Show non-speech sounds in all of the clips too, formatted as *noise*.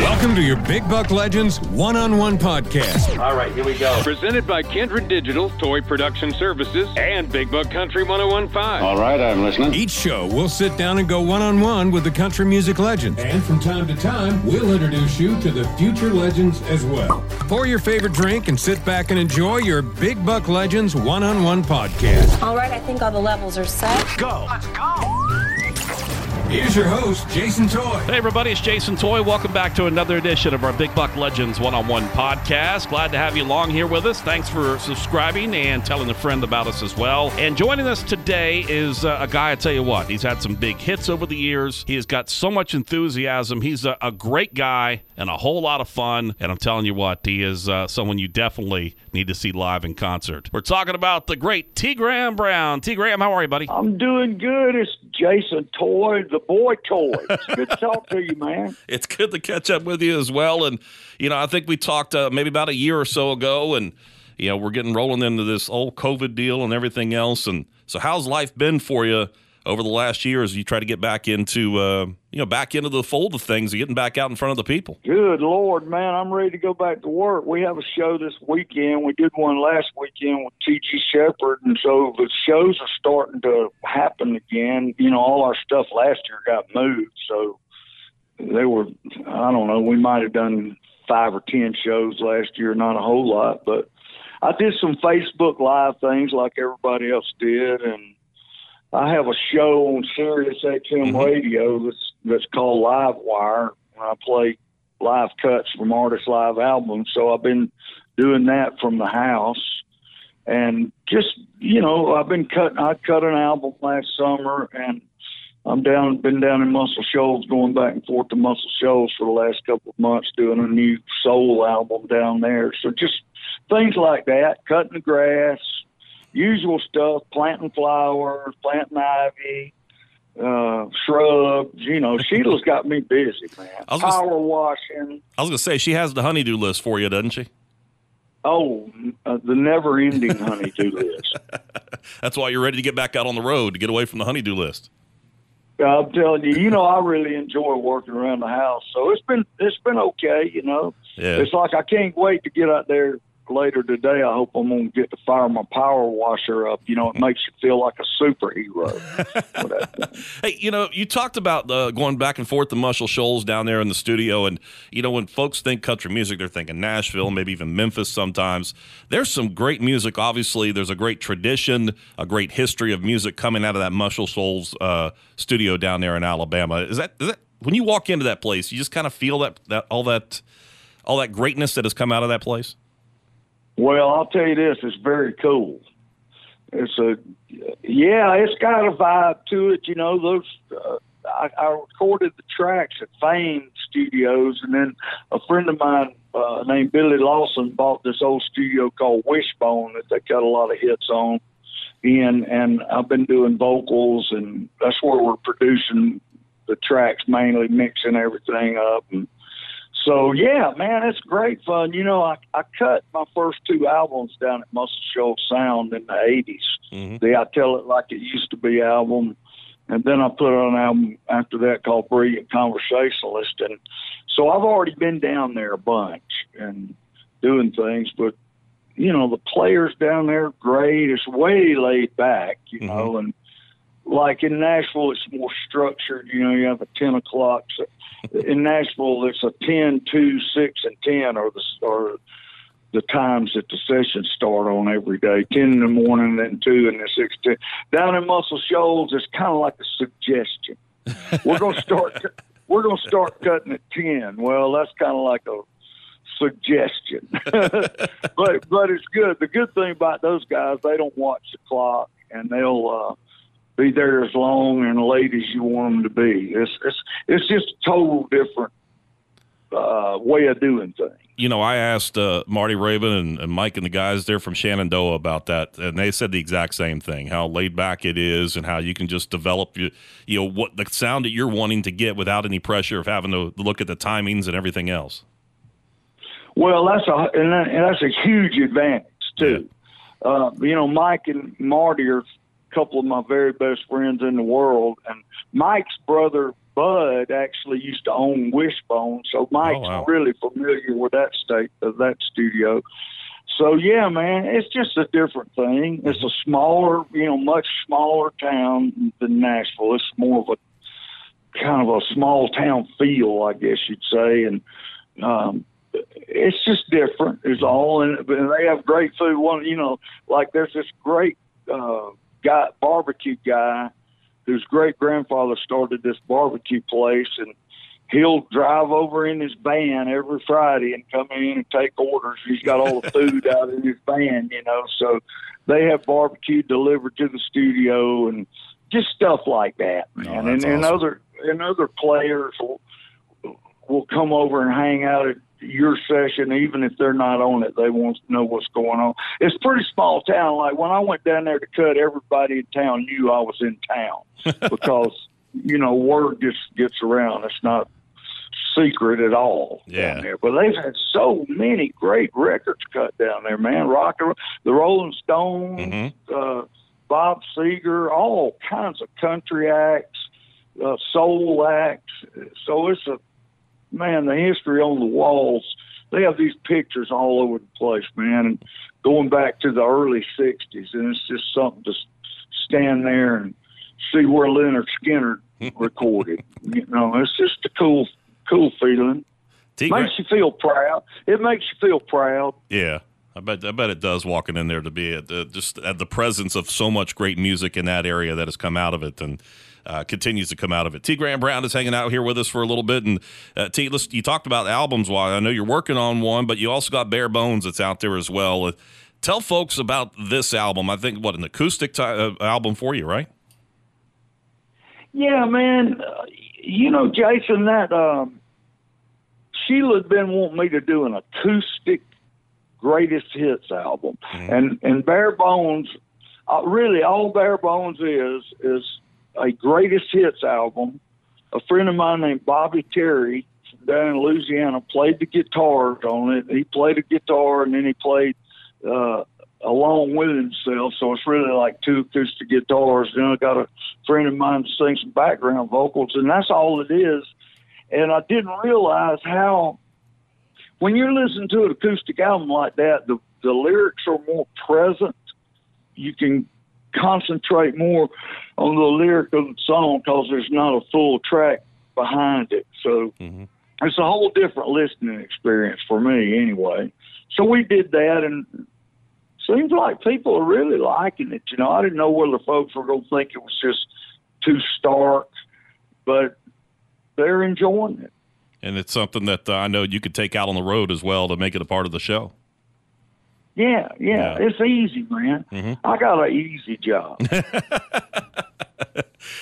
Welcome to your Big Buck Legends one on one podcast. All right, here we go. Presented by Kindred Digital, Toy Production Services, and Big Buck Country 1015. All right, I'm listening. Each show, we'll sit down and go one on one with the country music legends. And from time to time, we'll introduce you to the future legends as well. Pour your favorite drink and sit back and enjoy your Big Buck Legends one on one podcast. All right, I think all the levels are set. Go. Let's go. Here's your host, Jason Toy. Hey, everybody, it's Jason Toy. Welcome back to another edition of our Big Buck Legends one on one podcast. Glad to have you along here with us. Thanks for subscribing and telling a friend about us as well. And joining us today is uh, a guy, I tell you what, he's had some big hits over the years. He has got so much enthusiasm. He's a, a great guy and a whole lot of fun. And I'm telling you what, he is uh, someone you definitely need to see live in concert. We're talking about the great T. Graham Brown. T. Graham, how are you, buddy? I'm doing good. It's Jason Toy, the boy toy. It's good to talk to you, man. *laughs* it's good to catch up with you as well. And you know, I think we talked uh, maybe about a year or so ago, and you know, we're getting rolling into this whole COVID deal and everything else. And so, how's life been for you over the last year as you try to get back into uh, you know back into the fold of things getting back out in front of the people? Good Lord, man. I'm ready to go back to work. We have a show this weekend. We did one last weekend with T.G. Sheppard, and so the shows are starting to happen again. You know, all our stuff last year got moved, so they were, I don't know, we might have done five or ten shows last year, not a whole lot, but I did some Facebook Live things like everybody else did, and I have a show on Sirius XM mm-hmm. radio that's that's called Live Wire. I play live cuts from artists' live albums, so I've been doing that from the house, and just you know, I've been cutting. I cut an album last summer, and I'm down, been down in Muscle Shoals, going back and forth to Muscle Shoals for the last couple of months, doing a new soul album down there. So just things like that, cutting the grass, usual stuff, planting flowers, planting ivy, uh, shrubs. You know, Sheila's got me busy, man. I was gonna Power washing. I was gonna say she has the honeydew list for you, doesn't she? Oh, uh, the never-ending *laughs* honeydew list. That's why you're ready to get back out on the road to get away from the honeydew list. I'm telling you, you know, I really enjoy working around the house. So it's been it's been okay, you know. Yeah. It's like I can't wait to get out there later today. I hope I'm gonna get to fire my power washer up. You know, it makes you feel like a superhero. *laughs* Hey, you know, you talked about uh, going back and forth to Muscle Shoals down there in the studio, and you know, when folks think country music, they're thinking Nashville, maybe even Memphis. Sometimes there's some great music. Obviously, there's a great tradition, a great history of music coming out of that Muscle Shoals uh, studio down there in Alabama. Is that is that when you walk into that place, you just kind of feel that that all that all that greatness that has come out of that place? Well, I'll tell you this: it's very cool. It's a yeah, it's got a vibe to it. You know, those uh, I, I recorded the tracks at Fame Studios, and then a friend of mine uh, named Billy Lawson bought this old studio called Wishbone that they got a lot of hits on. In and I've been doing vocals, and that's where we're producing the tracks mainly, mixing everything up and so yeah, man, it's great fun. You know, I I cut my first two albums down at Muscle Shoals Sound in the 80s mm-hmm. The I Tell It Like It Used to Be album, and then I put on an album after that called Brilliant Conversationalist, and so I've already been down there a bunch and doing things, but you know the players down there are great. It's way laid back, you mm-hmm. know, and like in Nashville, it's more structured. You know, you have a ten o'clock. So in Nashville, it's a 10, 2, 6, and 10 are the, are the times that the sessions start on every day 10 in the morning, then 2, and then 6, 10. Down in Muscle Shoals, it's kind of like a suggestion. We're going to start. We're going to start cutting at 10. Well, that's kind of like a suggestion. *laughs* but but it's good. The good thing about those guys, they don't watch the clock and they'll uh be there as long and late as you want them to be. It's it's it's just a total different uh, way of doing things. you know, I asked uh, Marty Raybon and, and Mike and the guys there from Shenandoah about that, and they said the exact same thing: how laid back it is, and how you can just develop you, you know, what the sound that you're wanting to get without any pressure of having to look at the timings and everything else. Well, that's a and, that's a huge advantage too. Uh, you know, Mike and Marty are couple of my very best friends in the world. And Mike's brother Bud actually used to own Wishbone, so Mike's Oh, wow. really familiar with that state of that studio. So yeah, man, it's just a different thing. It's a smaller, you know, much smaller town than Nashville. It's more of a kind of a small town feel, I guess you'd say, and um, it's just different. Is all, and, and they have great food. One, you know, like there's this great uh, guy, barbecue guy, whose great grandfather started this barbecue place, and he'll drive over in his van every Friday and come in and take orders. He's got all the *laughs* food out in his van, you know. So they have barbecue delivered to the studio and just stuff like that, oh, man. that's and, and awesome. other and other players will will come over and hang out at your session, even if they're not on it. They want to know what's going on. It's a pretty small town. Like when I went down there to cut, everybody in town knew I was in town *laughs* because you know word just gets around. It's not secret at all Yeah. down there. But they've had so many great records cut down there, man. Rock and roll, the Rolling Stones, Mhm. uh, Bob Seger, all kinds of country acts, uh, soul acts. So it's a man. The history on the walls. They have these pictures all over the place, man, and going back to the early '60s, and it's just something to stand there and see where Lynyrd Skynyrd *laughs* recorded. you know, it's just a cool, cool feeling. T. Grant- Makes you feel proud. It makes you feel proud. Yeah, I bet I bet it does. Walking in there to be at the, just at the presence of so much great music in that area that has come out of it and uh, continues to come out of it. T. Graham Brown is hanging out here with us for a little bit, and uh, T, let's, you talked about albums. Why I know you're working on one, but you also got Bare Bones that's out there as well. Uh, tell folks about this album. I think what an acoustic ty- uh, album for you, right? Yeah, man. Uh, you know, Jason, that um, Sheila's been wanting me to do an acoustic greatest hits album, and and Bare Bones, uh, really all Bare Bones is is a greatest hits album. A friend of mine named Bobby Terry down in Louisiana played the guitars on it. He played a guitar and then he played uh, along with himself. So it's really like two acoustic guitars. Then I got a friend of mine to sing some background vocals, and that's all it is. And I didn't realize how, when you're listening to an acoustic album like that, the the lyrics are more present. You can concentrate more on the lyric of the song because there's not a full track behind it. So it's a whole different listening experience for me, anyway. So we did that, and seems like people are really liking it. You know, I didn't know whether folks were going to think it was just too stark, but they're enjoying it. And it's something that uh, I know you could take out on the road as well to make it a part of the show. Yeah, yeah, Yeah. it's easy, man. I got an easy job. *laughs*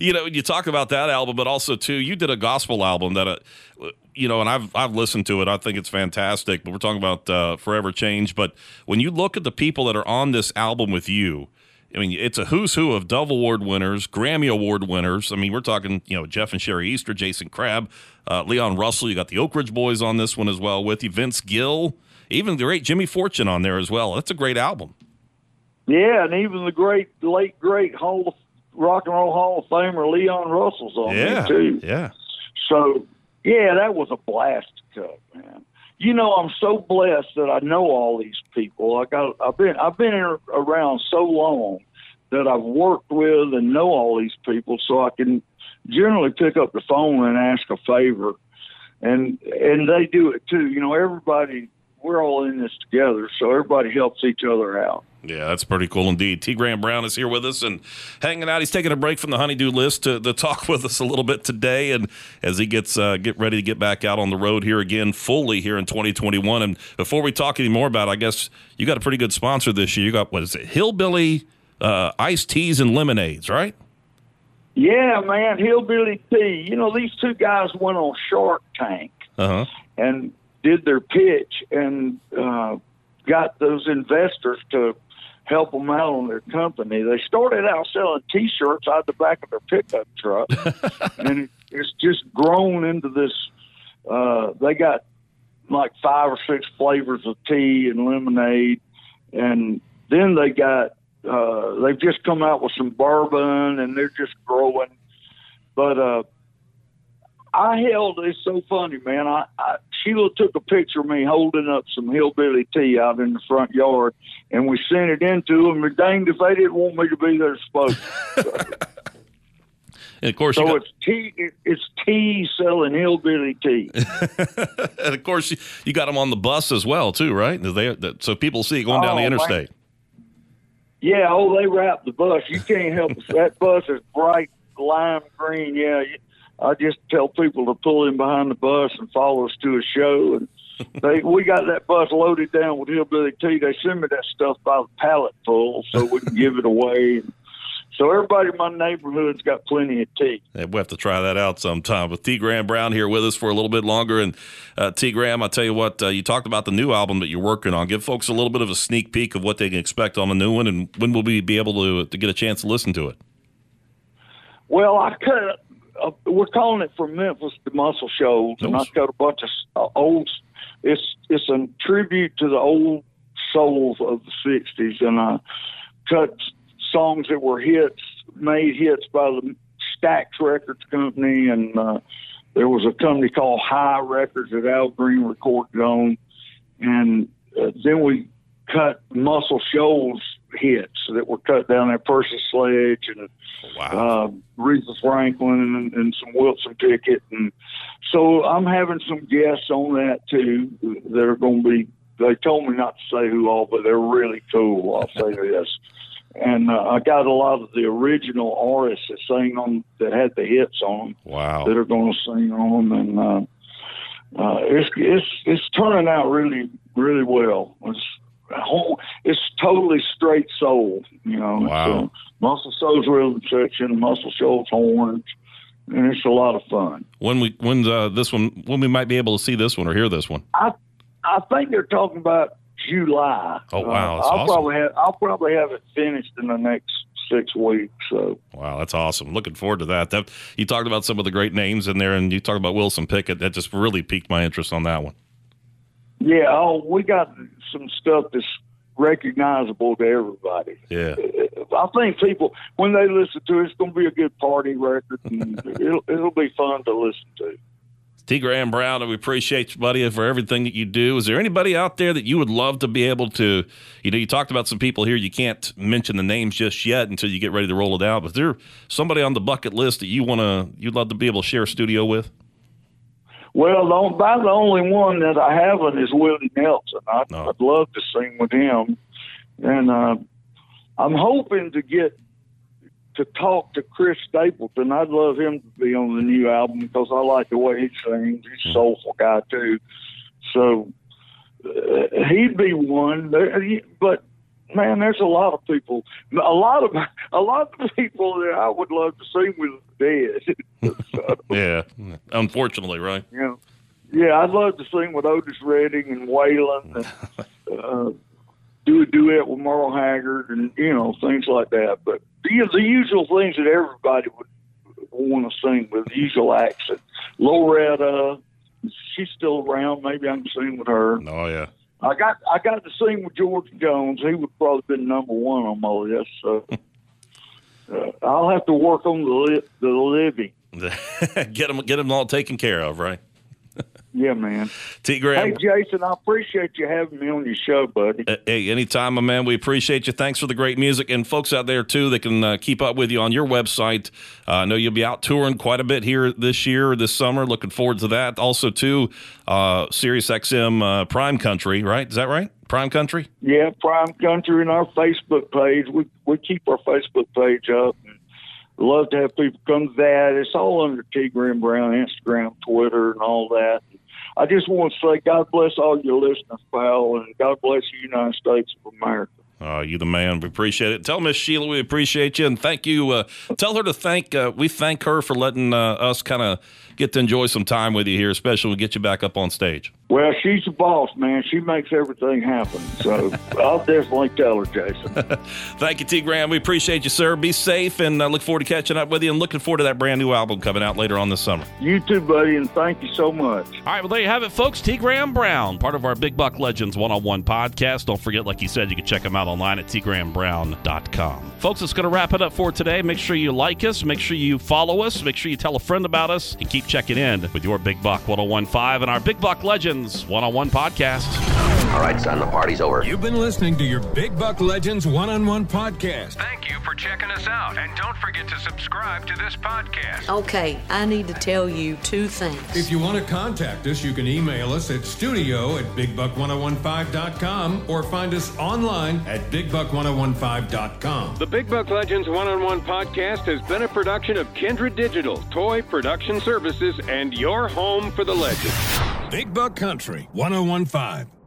you know, you talk about that album, but also too, you did a gospel album that, uh, you know, and I've I've listened to it. I think it's fantastic. But we're talking about uh, Forever Changed. But when you look at the people that are on this album with you, I mean, it's a who's who of Dove Award winners, Grammy Award winners. I mean, we're talking, you know, Jeff and Sheri Easter, Jason Crabb, uh, Leon Russell. You got the Oak Ridge Boys on this one as well with you, Vince Gill, even the great Jimmy Fortune on there as well. That's a great album. yeah, and even the great, late, great Hall of Rock and Roll Hall of Famer Leon Russell's on Yeah, there too. yeah. So, yeah, that was a blast to cut, man. You know, I'm so blessed that I know all these people. I got, I've been, I've been around so long that I've worked with and know all these people, so I can generally pick up the phone and ask a favor, and and they do it too. You know, everybody, we're all in this together, so everybody helps each other out. Yeah, that's pretty cool indeed. T. Graham Brown is here with us and hanging out. He's taking a break from the honeydew list to, to talk *laughs* with us a little bit today, and as he gets uh, get ready to get back out on the road here again fully here in 2021. And before we talk any more about, it, I guess you got a pretty good sponsor this year. You got what is it, Hillbilly uh, iced teas and lemonades, right? Yeah, man, Hillbilly Tea. You know, these two guys went on Shark Tank. Uh huh. and did their pitch and uh, got those investors to help them out on their company. They started out selling T-shirts out the back of their pickup truck, *laughs* and it's just grown into this. Uh, they got like five or six flavors of tea and lemonade, and then they got uh, they've just come out with some bourbon and they're just growing. But uh, I held. It's so funny, man. I, I Sheila took a picture of me holding up some hillbilly tea out in the front yard, and we sent it into them. And danged if they didn't want me to be their spokesman. *laughs* And of course, so you it's tea. it- It's tea selling hillbilly tea. *laughs* and of course, you, you got them on the bus as well, too, right? They, that, so people see it going down Oh, the man. interstate. Yeah, oh, they wrap the bus. You can't help it. That bus is bright lime green. Yeah, you- I just tell people to pull in behind the bus and follow us to a show. And *laughs* they, we got that bus loaded down with hillbilly tea. They send me that stuff by the pallet full so we can give it away. So everybody in my neighborhood's got plenty of tea. Yeah, we'll have to try that out sometime. With T. Graham Brown here with us for a little bit longer. And uh, T. Graham, I tell you what, uh, you talked about the new album that you're working on. Give folks a little bit of a sneak peek of what they can expect on the new one, and when will we be able to to get a chance to listen to it? Well, I cut. Uh, we're calling it from Memphis to Muscle Shoals, and I cut a bunch of uh, old. It's it's a tribute to the old souls of the '60s, and I cut songs that were hits, made hits by the Stax Records Company, and uh, there was a company called Hi Records that Al Green recorded on, and uh, then we cut Muscle Shoals hits that were cut down at Percy Sledge and Wow. uh, Aretha Franklin and, and some Wilson Pickett, and so I'm having some guests on that too that are going to be. They told me not to say who all, but they're really cool. I'll say *laughs* this, and uh, I got a lot of the original artists that sang on that had the hits on them wow. that are going to sing on them, and uh, uh, it's it's it's turning out really really well. It's whole, it's totally straight soul, you know. Wow. Uh, Muscle Shoals rhythm section, Muscle Shoals horns, and it's a lot of fun. When we when uh, this one when we might be able to see this one or hear this one? I I think they're talking about July. Oh, wow, that's I'll awesome. probably have I'll probably have it finished in the next six weeks. So Wow, that's awesome. Looking forward to that. That you talked about some of the great names in there, and you talked about Wilson Pickett. That just really piqued my interest on that one. Yeah, oh, we got some stuff that's recognizable to everybody. Yeah. I think people when they listen to it, it's going to be a good party record, and *laughs* it'll it'll be fun to listen to. T. Graham Brown, we appreciate you, buddy, for everything that you do. Is there anybody out there that you would love to be able to, you know, you talked about some people here, you can't mention the names just yet until you get ready to roll it out. But is there somebody on the bucket list that you want to, you'd love to be able to share a studio with? Well, the, on- about the only one that I haven't is Willie Nelson. I'd, No. I'd love to sing with him, and uh, I'm hoping to get to talk to Chris Stapleton. I'd love him to be on the new album because I like the way he sings. He's a soulful guy too. So uh, he'd be one. But man, there's a lot of people. A lot of a lot of people that I would love to sing with dead. so, *laughs* Yeah. Unfortunately, right? you know, yeah, I'd love to sing with Otis Redding and Waylon and uh, do a duet with Merle Haggard and you know things like that. But the, the usual things that everybody would want to sing with, the usual acts. And Loretta, she's still around. Maybe I can sing with her. Oh, yeah. I got I got to sing with George Jones. He would probably been number one on my list. So uh, I'll have to work on the li- the living. *laughs* get them, get them all taken care of, right? Yeah, man. T. Graham. Hey, Jason, I appreciate you having me on your show, buddy. Uh, Hey, anytime, my man. We appreciate you. Thanks for the great music. And folks out there, too, that can uh, keep up with you on your website. Uh, I know you'll be out touring quite a bit here this year, this summer. Looking forward to that. Also, too, uh, Sirius XM uh, Prime Country, right? Is that right? Prime Country? Yeah, Prime Country and our Facebook page. We we keep our Facebook page up. Love to have people come to that. It's all under T Graham Brown, Instagram, Twitter, and all that. I just want to say, God bless all your listeners, pal, and God bless the United States of America. Uh, you the man. We appreciate it. Tell Miss Sheila we appreciate you and thank you. Uh, tell her to thank. Uh, we thank her for letting uh, us kind of get to enjoy some time with you here, especially we get you back up on stage. Well, she's the boss, man. She makes everything happen. So *laughs* I'll definitely tell her, Jason. *laughs* Thank you, T. Graham. We appreciate you, sir. Be safe, and uh, look forward to catching up with you. And looking forward to that brand new album coming out later on this summer. You too, buddy, and thank you so much. All right, well, there you have it, folks. T. Graham Brown, part of our Big Buck Legends one on one podcast. Don't forget, like you said, you can check him out online at tgrahambrown.com. Folks, it's going to wrap it up for today. Make sure you like us, make sure you follow us, make sure you tell a friend about us, and keep checking in with your Big Buck 1015 and our Big Buck Legends one on one podcast. All right, son, the party's over. You've been listening to your Big Buck Legends one on one podcast. Thank you for checking us out. And don't forget to subscribe to this podcast. Okay, I need to tell you two things. If you want to contact us, you can email us at studio at bigbuck1015.com or find us online at bigbuck1015.com. The Big Buck Legends One on One podcast has been a production of Kindred Digital, Toy Production Services, and your home for the legends. Big Buck Country 1015.